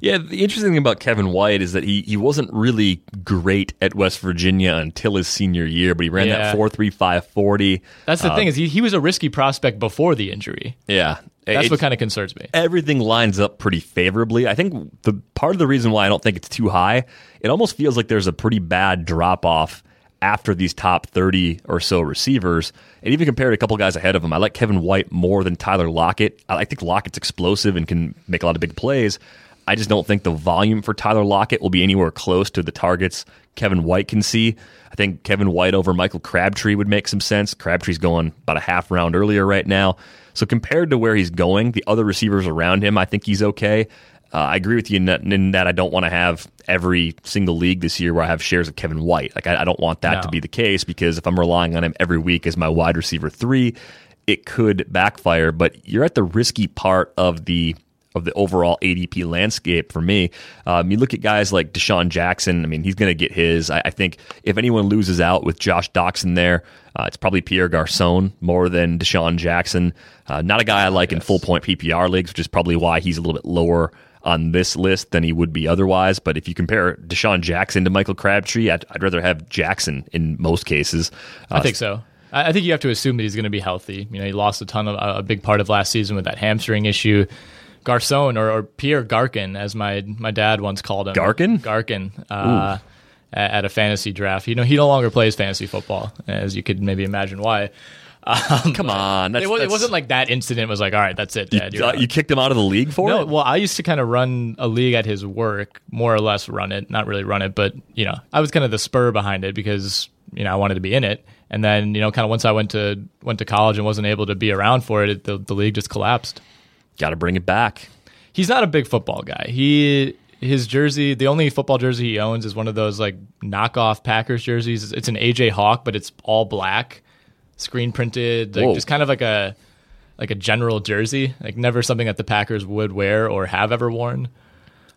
Yeah, the interesting thing about Kevin White is that he he wasn't really great at West Virginia until his senior year, but he ran Yeah. that four three five forty. That's the thing um, is he, he was a risky prospect before the injury. Yeah, That's It's- what kind of concerns me. everything lines up pretty favorably. I think the part of the reason why I don't think it's too high, it almost feels like there's a pretty bad drop off after these top 30 or so receivers. And even compared to a couple guys ahead of him, I like Kevin White more than Tyler Lockett. I think Lockett's explosive and can make a lot of big plays. I just don't think the volume for Tyler Lockett will be anywhere close to the targets Kevin White can see. I think Kevin White over Michael Crabtree would make some sense. Crabtree's going about a half round earlier right now. So compared to where he's going, the other receivers around him, I think he's okay. Uh, I agree with you in that, in that I don't want to have every single league this year where I have shares of Kevin White. Like I, I don't want that No. to be the case because if I'm relying on him every week as my wide receiver three, it could backfire. But you're at the risky part of the of the overall ADP landscape for me. Um, you look at guys like DeSean Jackson. I mean, he's going to get his. I, I think if anyone loses out with Josh Doctson there, uh, it's probably Pierre Garcon more than DeSean Jackson. Uh, not a guy I like in full point PPR leagues, which is probably why he's a little bit lower on this list than he would be otherwise. But if you compare DeSean Jackson to Michael Crabtree, I'd, I'd rather have Jackson in most cases. Uh, I think so. I think you have to assume that he's going to be healthy. You know, he lost a ton of a big part of last season with that hamstring issue. Garcon or, or Pierre Garkin, as my my dad once called him. Garkin? Garkin. Uh, at, at a fantasy draft. You know, he no longer plays fantasy football, as you could maybe imagine why. Um, Come on, that's, it, was, it that's- wasn't like that incident was like, all right, that's it, Dad. you, uh, you kicked him out of the league for No, it. well, I used to kind of run a league at his work, more or less run it, not really run it, but you know, I was kind of the spur behind it because you know I wanted to be in it. And then you know, kind of once I went to went to college and wasn't able to be around for it, it the, the league just collapsed. Got to bring it back. He's not a big football guy. He his jersey, the only football jersey he owns is one of those like knockoff Packers jerseys. It's an AJ Hawk, but it's all black, screen printed, like just kind of like a like a general jersey, like never something that the Packers would wear or have ever worn.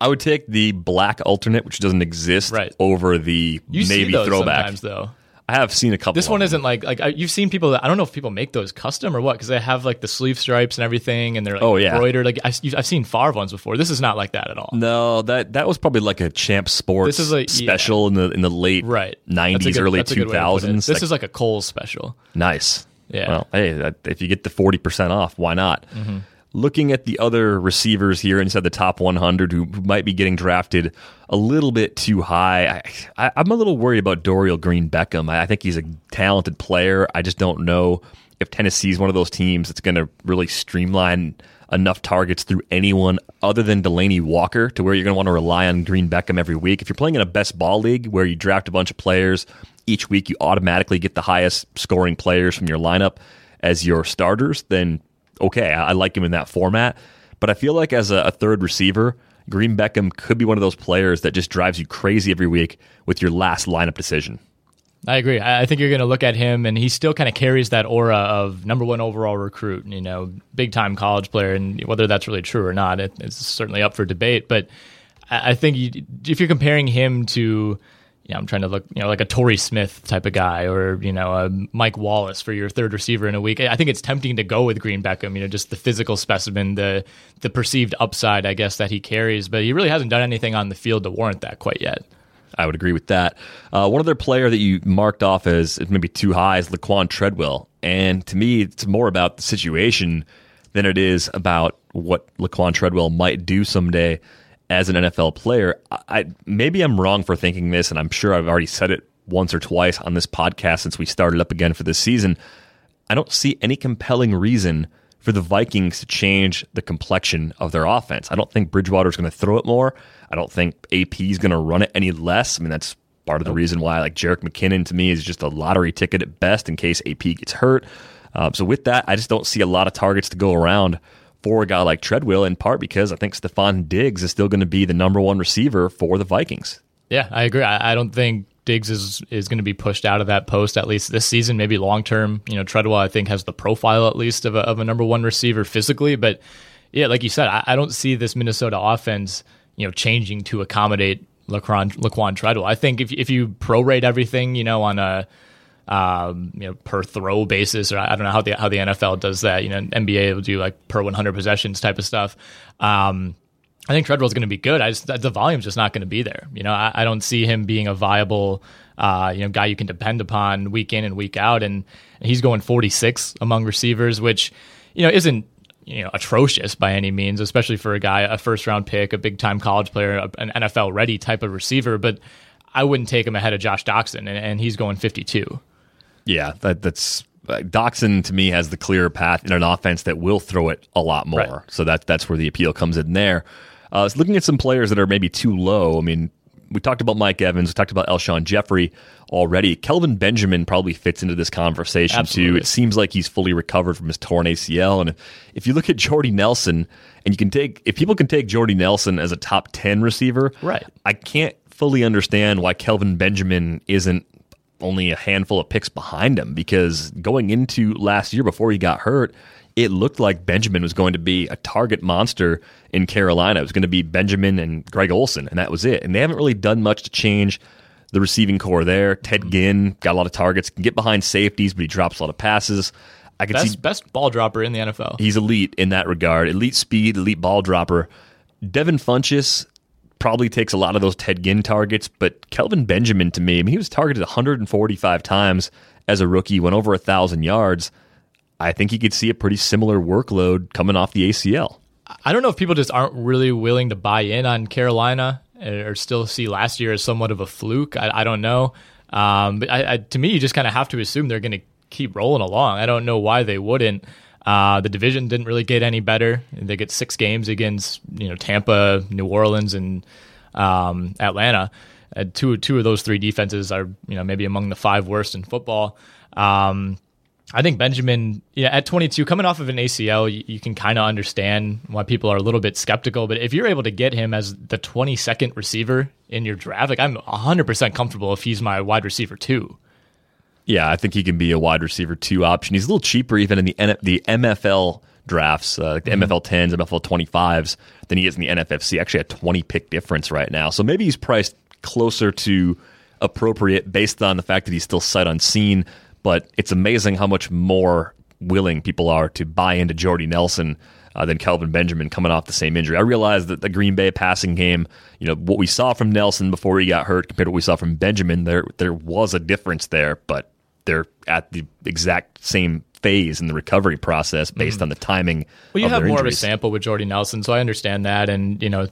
I would take the black alternate, which doesn't exist, Right. over the You navy throwback. sometimes though. I have seen a couple. This one isn't like like I- you've seen people that I don't know if people make those custom or what because they have like the sleeve stripes and everything and they're like Oh, yeah. embroidered. Like I, have seen Favre ones before. This is not like that at all. No, that that was probably like a Champ Sports This is a- yeah. special in the in the late Right, nineties, early two thousands. a good two way to put it. thousands. This is like a Kohl's special. nice. Yeah. Well, hey, if you get the forty percent off, why not? Mm-hmm. Looking at the other receivers here inside the top 100 who, might be getting drafted a little bit too high, I, am a little worried about Dorial Green Beckham. I, I think he's a talented player. I just don't know if Tennessee is one of those teams that's going to really streamline enough targets through anyone other than Delanie Walker to where you're going to want to rely on Green Beckham every week. If you're playing in a best ball league where you draft a bunch of players each week, you automatically get the highest scoring players from your lineup as your starters, then okay, I, like him in that format. But I feel like as a, a third receiver, Green Beckham could be one of those players that just drives you crazy every week with your last lineup decision. I agree. I think you're going to look at him, and he still kind of carries that aura of number one overall recruit, you know, big time college player. And whether that's really true or not, it, it's certainly up for debate. But I think you, if you're comparing him to you know, I'm trying to look, you know, like a Torrey Smith type of guy or, you know, a Mike Wallace for your third receiver in a week. I think it's tempting to go with Green Beckham, you know, just the physical specimen, the the perceived upside, I guess, that he carries. But he really hasn't done anything on the field to warrant that quite yet. I would agree with that. Uh, one other player that you marked off as maybe too high is Laquan Treadwell. And to me, it's more about the situation than it is about what Laquan Treadwell might do someday as an NFL player. I, maybe I'm wrong for thinking this, and I'm sure I've already said it once or twice on this podcast since we started up again for this season. I don't see any compelling reason for the Vikings to change the complexion of their offense. I don't think Bridgewater's going to throw it more. I don't think AP is going to run it any less. I mean, that's part of the reason why like Jerick McKinnon to me is just a lottery ticket at best in case AP gets hurt. Um, so with that, I just don't see a lot of targets to go around for a guy like Treadwell, in part because I think Stefon Diggs is still going to be the number one receiver for the Vikings. Yeah, I agree. I, I don't think Diggs is is going to be pushed out of that post at least this season. Maybe long term, you know, Treadwell I think has the profile at least of a, of a number one receiver physically, but yeah, like you said, I, I don't see this Minnesota offense, you know, changing to accommodate Laquan, Laquan Treadwell. I think if if you prorate everything, you know, on a um, you know, per throw basis, or I don't know how the how the NFL does that. You know, NBA will do like per 100 possessions type of stuff. Um, I think Treadwell's going to be good. I just the volume's just not going to be there. You know, I, I, don't see him being a viable, uh, you know, guy you can depend upon week in and week out. And, and he's going 46 among receivers, which you know isn't you know atrocious by any means, especially for a guy a first round pick, a big time college player, an NFL ready type of receiver. But I wouldn't take him ahead of Josh Doctson, and, and he's going 52. Yeah, that, that's uh, Doctson to me has the clearer path in an offense that will throw it a lot more. Right. So that that's where the appeal comes in there. Uh, so looking at some players that are maybe too low. I mean, we talked about Mike Evans, we talked about Alshon Jeffery already. Kelvin Benjamin probably fits into this conversation Absolutely. too. It seems like he's fully recovered from his torn ACL. And if you look at Jordy Nelson, and you can take if people can take Jordy Nelson as a top ten receiver, right? I can't fully understand why Kelvin Benjamin isn't only a handful of picks behind him because going into last year before he got hurt, it looked like Benjamin was going to be a target monster in Carolina. It was going to be Benjamin and Greg Olsen, and that was it. And they haven't really done much to change the receiving corps there. Ted mm-hmm. Ginn got a lot of targets, can get behind safeties, but he drops a lot of passes. I can best, see best ball dropper in the NFL. He's elite in that regard. Elite speed, elite ball dropper. Devin Funchess probably takes a lot of those Ted Ginn targets, but Kelvin Benjamin to me, I mean, he was targeted 145 times as a rookie, went over a thousand yards. I think he could see a pretty similar workload coming off the ACL. I don't know if people just aren't really willing to buy in on Carolina or still see last year as somewhat of a fluke. I, I don't know. Um, but I, I, to me, you just kind of have to assume they're going to keep rolling along. I don't know why they wouldn't. Uh, the division didn't really get any better. They get six games against you know Tampa, New Orleans, and um, Atlanta. Uh, two two of those three defenses are you know maybe among the five worst in football. Um, I think Benjamin, yeah, at 22, coming off of an ACL, you, you can kind of understand why people are a little bit skeptical. But if you're able to get him as the 22nd receiver in your draft, like I'm 100% comfortable if he's my wide receiver too. Yeah, I think he can be a wide receiver two option. He's a little cheaper even in the N- the MFL drafts, uh, like the mm-hmm. MFL 10s, MFL 25s, than he is in the NFFC. Actually, a 20 pick difference right now. So maybe he's priced closer to appropriate based on the fact that he's still sight unseen. But it's amazing how much more willing people are to buy into Jordy Nelson uh, than Kelvin Benjamin coming off the same injury. I realize that the Green Bay passing game, you know, what we saw from Nelson before he got hurt compared to what we saw from Benjamin, there there was a difference there, but they're at the exact same phase in the recovery process based mm-hmm. on the timing. Well, you have more injuries. of a sample with Jordy Nelson, so I understand that, and you know,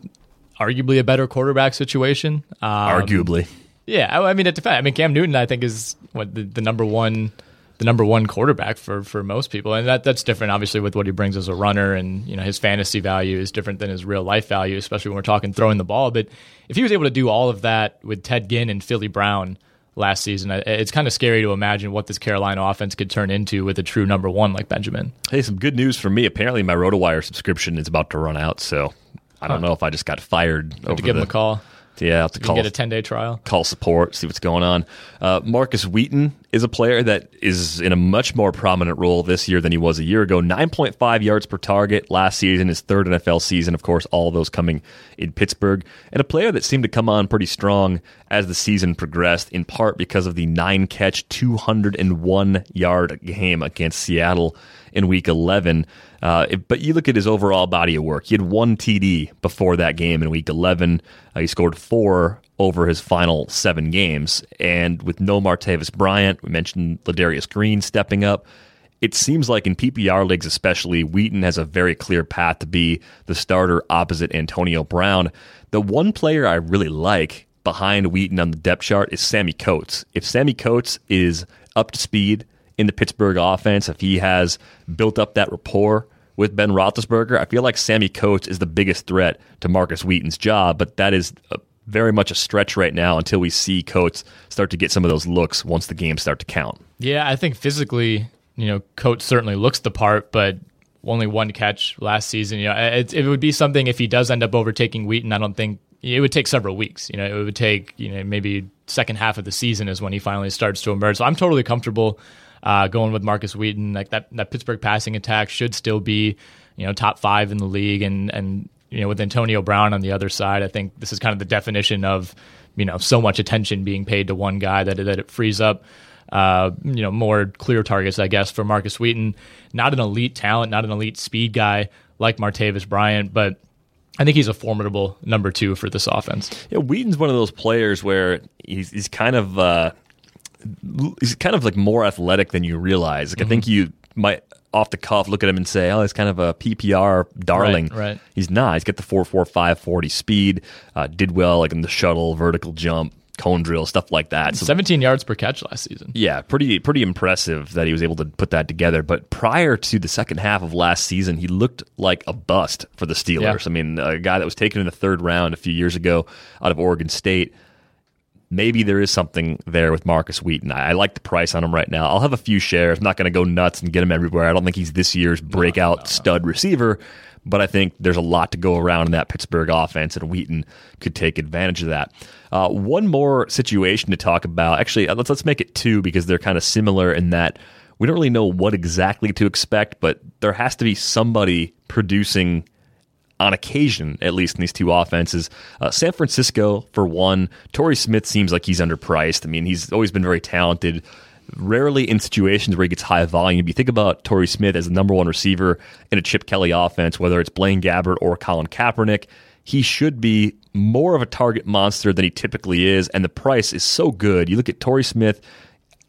arguably a better quarterback situation. Um, arguably, yeah. I mean, it depends. I mean, Cam Newton, I think, is what the, the number one the number one quarterback for for most people, and that that's different, obviously, with what he brings as a runner, and you know his fantasy value is different than his real life value, especially when we're talking throwing the ball. But if he was able to do all of that with Ted Ginn and Philly Brown last season, it's kind of scary to imagine what this Carolina offense could turn into with a true number one like Benjamin. Hey, some good news for me. Apparently, my RotoWire subscription is about to run out, so I don't huh. know if I just got fired. Have to give the, him a call. Yeah, have to call. Get a ten day trial. Call support, see what's going on. Uh, Markus Wheaton is a player that is in a much more prominent role this year than he was a year ago. Nine point five yards per target last season, his third NFL season. Of course, all of those coming in Pittsburgh, and a player that seemed to come on pretty strong as the season progressed, in part because of the nine catch, two hundred and one yard game against Seattle in Week eleven. Uh, but you look at his overall body of work. He had one TD before that game in Week 11. Uh, he scored four over his final seven games. And with no Martavis Bryant, we mentioned Ladarius Green stepping up. It seems like in PPR leagues, especially, Wheaton has a very clear path to be the starter opposite Antonio Brown. The one player I really like behind Wheaton on the depth chart is Sammie Coates. If Sammie Coates is up to speed, in the Pittsburgh offense, if he has built up that rapport with Ben Roethlisberger, I feel like Sammie Coates is the biggest threat to Markus Wheaton's job, but that is very much a stretch right now until we see Coates start to get some of those looks once the games start to count. Yeah, I think physically, you know, Coates certainly looks the part, but only one catch last season. You know, it, it would be something if he does end up overtaking Wheaton. I don't think it would take several weeks. You know, it would take you know maybe second half of the season is when he finally starts to emerge. So I'm totally comfortable uh, going with Markus Wheaton. Like that, that Pittsburgh passing attack should still be, you know, top five in the league. And, and, you know, with Antonio Brown on the other side, I think this is kind of the definition of, you know, so much attention being paid to one guy that, that it frees up, uh, you know, more clear targets, I guess, for Markus Wheaton. Not an elite talent, not an elite speed guy like Martavis Bryant, but I think he's a formidable number two for this offense. Yeah, Wheaton's one of those players where he's, he's kind of uh, he's kind of like more athletic than you realize. Like mm-hmm. I think mm-hmm. you might off the cuff look at him and say, "Oh, he's kind of a PPR darling." Right. right. He's not. He's got the four four five forty speed. Uh, did well like in the shuttle, vertical jump, cone drill, stuff like that. So, 17 yards per catch last season. Yeah, pretty pretty impressive that he was able to put that together. But prior to the second half of last season, he looked like a bust for the Steelers. Yeah. I mean, a guy that was taken in the third round a few years ago out of Oregon State maybe there is something there with Markus Wheaton. I, I, like the price on him right now. I'll have a few shares. I'm not going to go nuts and get him everywhere. I don't think he's this year's breakout no, no, no. stud receiver, but I think there's a lot to go around in that Pittsburgh offense, and Wheaton could take advantage of that. Uh, one more situation to talk about. Actually, uh, let's let's make it two because they're kind of similar in that we don't really know what exactly to expect, but there has to be somebody producing on occasion, at least in these two offenses. Uh, San Francisco, for one, Torrey Smith seems like he's underpriced. I mean, he's always been very talented. Rarely in situations where he gets high volume. If You think about Torrey Smith as the number one receiver in a Chip Kelly offense, whether it's Blaine Gabbert or Colin Kaepernick. He should be more of a target monster than he typically is, and the price is so good. You look at Torrey Smith,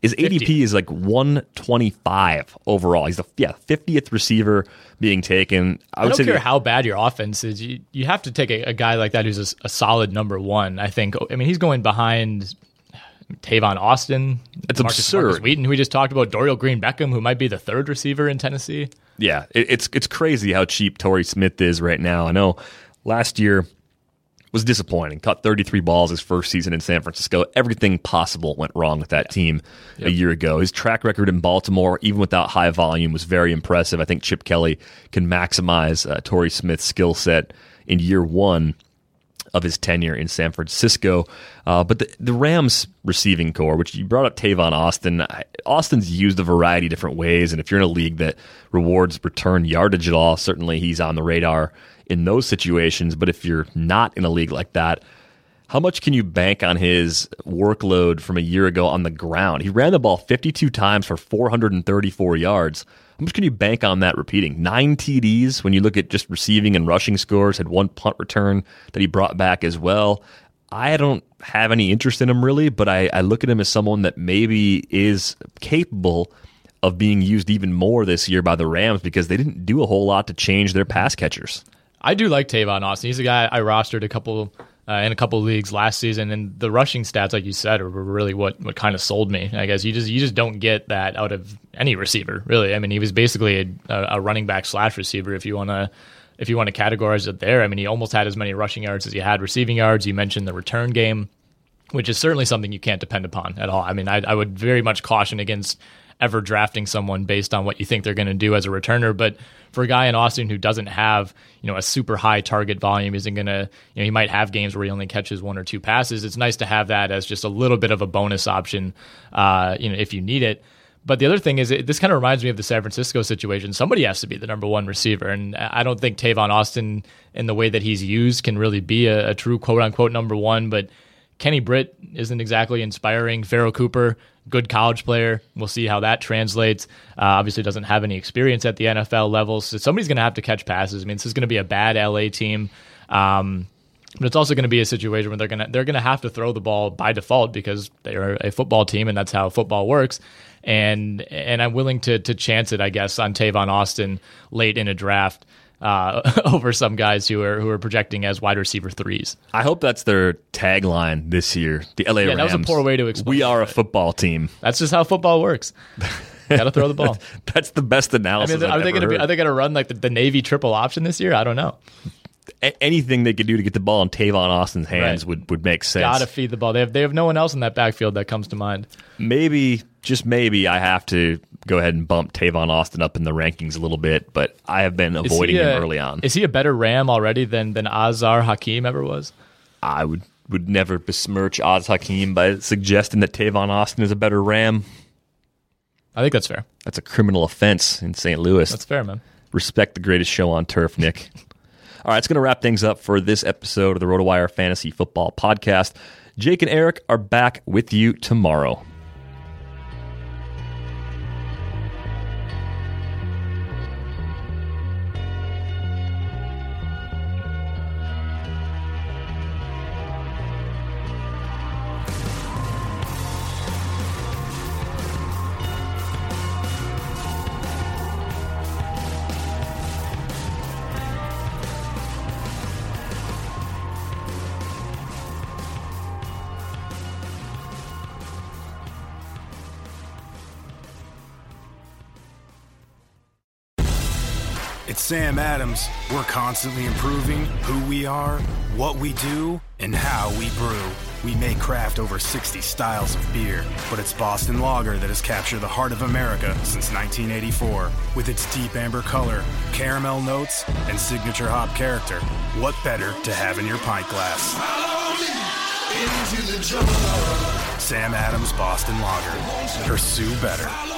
his 50. ADP is like 125 overall. He's the yeah 50th receiver being taken. I, I don't care how bad your offense is. You you have to take a, a guy like that who's a, a, solid number one. I think. I mean, he's going behind Tavon Austin. It's Markus, absurd. Markus Wheaton, who we just talked about, Dorial Green Beckham, who might be the third receiver in Tennessee. Yeah, it, it's it's crazy how cheap Torrey Smith is right now. I know last year was disappointing. Caught 33 balls his first season in San Francisco. Everything possible went wrong with that team yep. a year ago. His track record in Baltimore, even without high volume, was very impressive. I think Chip Kelly can maximize uh, Torrey Smith's skill set in year one of his tenure in San Francisco. Uh, but the, the Rams receiving corps, which you brought up Tavon Austin, Austin's used a variety of different ways. And if you're in a league that rewards return yardage at all, certainly he's on the radar in those situations. But if you're not in a league like that, how much can you bank on his workload from a year ago on the ground? He ran the ball 52 times for 434 yards. How much can you bank on that repeating? Nine TDs when you look at just receiving and rushing scores, had one punt return that he brought back as well. I don't have any interest in him really, but I, I look at him as someone that maybe is capable of being used even more this year by the Rams because they didn't do a whole lot to change their pass catchers. I do like Tavon Austin. He's a guy I rostered a couple uh, in a couple leagues last season, and the rushing stats, like you said, were really what what kind of sold me. I guess you just you just don't get that out of any receiver, really. I mean, he was basically a, a running back slash receiver if you want to if you want to categorize it there. I mean, he almost had as many rushing yards as he had receiving yards. You mentioned the return game, which is certainly something you can't depend upon at all. I mean, I, I would very much caution against ever drafting someone based on what you think they're going to do as a returner. But for a guy in Austin who doesn't have, you know, a super high target volume, isn't going to, you know, he might have games where he only catches one or two passes. It's nice to have that as just a little bit of a bonus option, uh, you know, if you need it. But the other thing is, it, this kind of reminds me of the San Francisco situation. Somebody has to be the number one receiver, and I don't think Tavon Austin, in the way that he's used, can really be a, a true quote unquote number one. But Kenny Britt isn't exactly inspiring. Pharoh Cooper, good college player. We'll see how that translates. Uh, obviously, doesn't have any experience at the NFL level, so somebody's going to have to catch passes. I mean, this is going to be a bad LA team. Um, but it's also going to be a situation where they're going to they're going to have to throw the ball by default because they are a football team and that's how football works. And and I'm willing to to chance it, I guess, on Tavon Austin late in a draft uh, (laughs) over some guys who are who are projecting as wide receiver threes. I hope that's their tagline this year. The LA Yeah, Rams. that was a poor way to explain We are a football team. That's just how football works. (laughs) Got to throw the ball. That's the best I analysis. mean, I are they going to be? Are they going to run like the, the Navy triple option this year? I don't know. anything they could do to get the ball in Tavon Austin's hands Right. would, would make sense. Got to feed the ball. They have they have no one else in that backfield that comes to mind. maybe, just maybe, I have to go ahead and bump Tavon Austin up in the rankings a little bit, but I have been avoiding a- him early on. Is he a better Ram already than than Az-Zahir Hakim ever was? I would would never besmirch Oz Hakim by suggesting that Tavon Austin is a better Ram. I think that's fair. That's a criminal offense in St. Louis. That's fair, man. Respect the greatest show on turf, Nick. (laughs) All right, it's going to wrap things up for this episode of the RotoWire Fantasy Football Podcast. Jake and Eric are back with you tomorrow. It's Sam Adams. We're constantly improving who we are, what we do, and how we brew. We may craft over 60 styles of beer, but it's Boston Lager that has captured the heart of America since 1984. With its deep amber color, caramel notes, and signature hop character, what better to have in your pint glass? Sam Adams Boston Lager. Pursue better.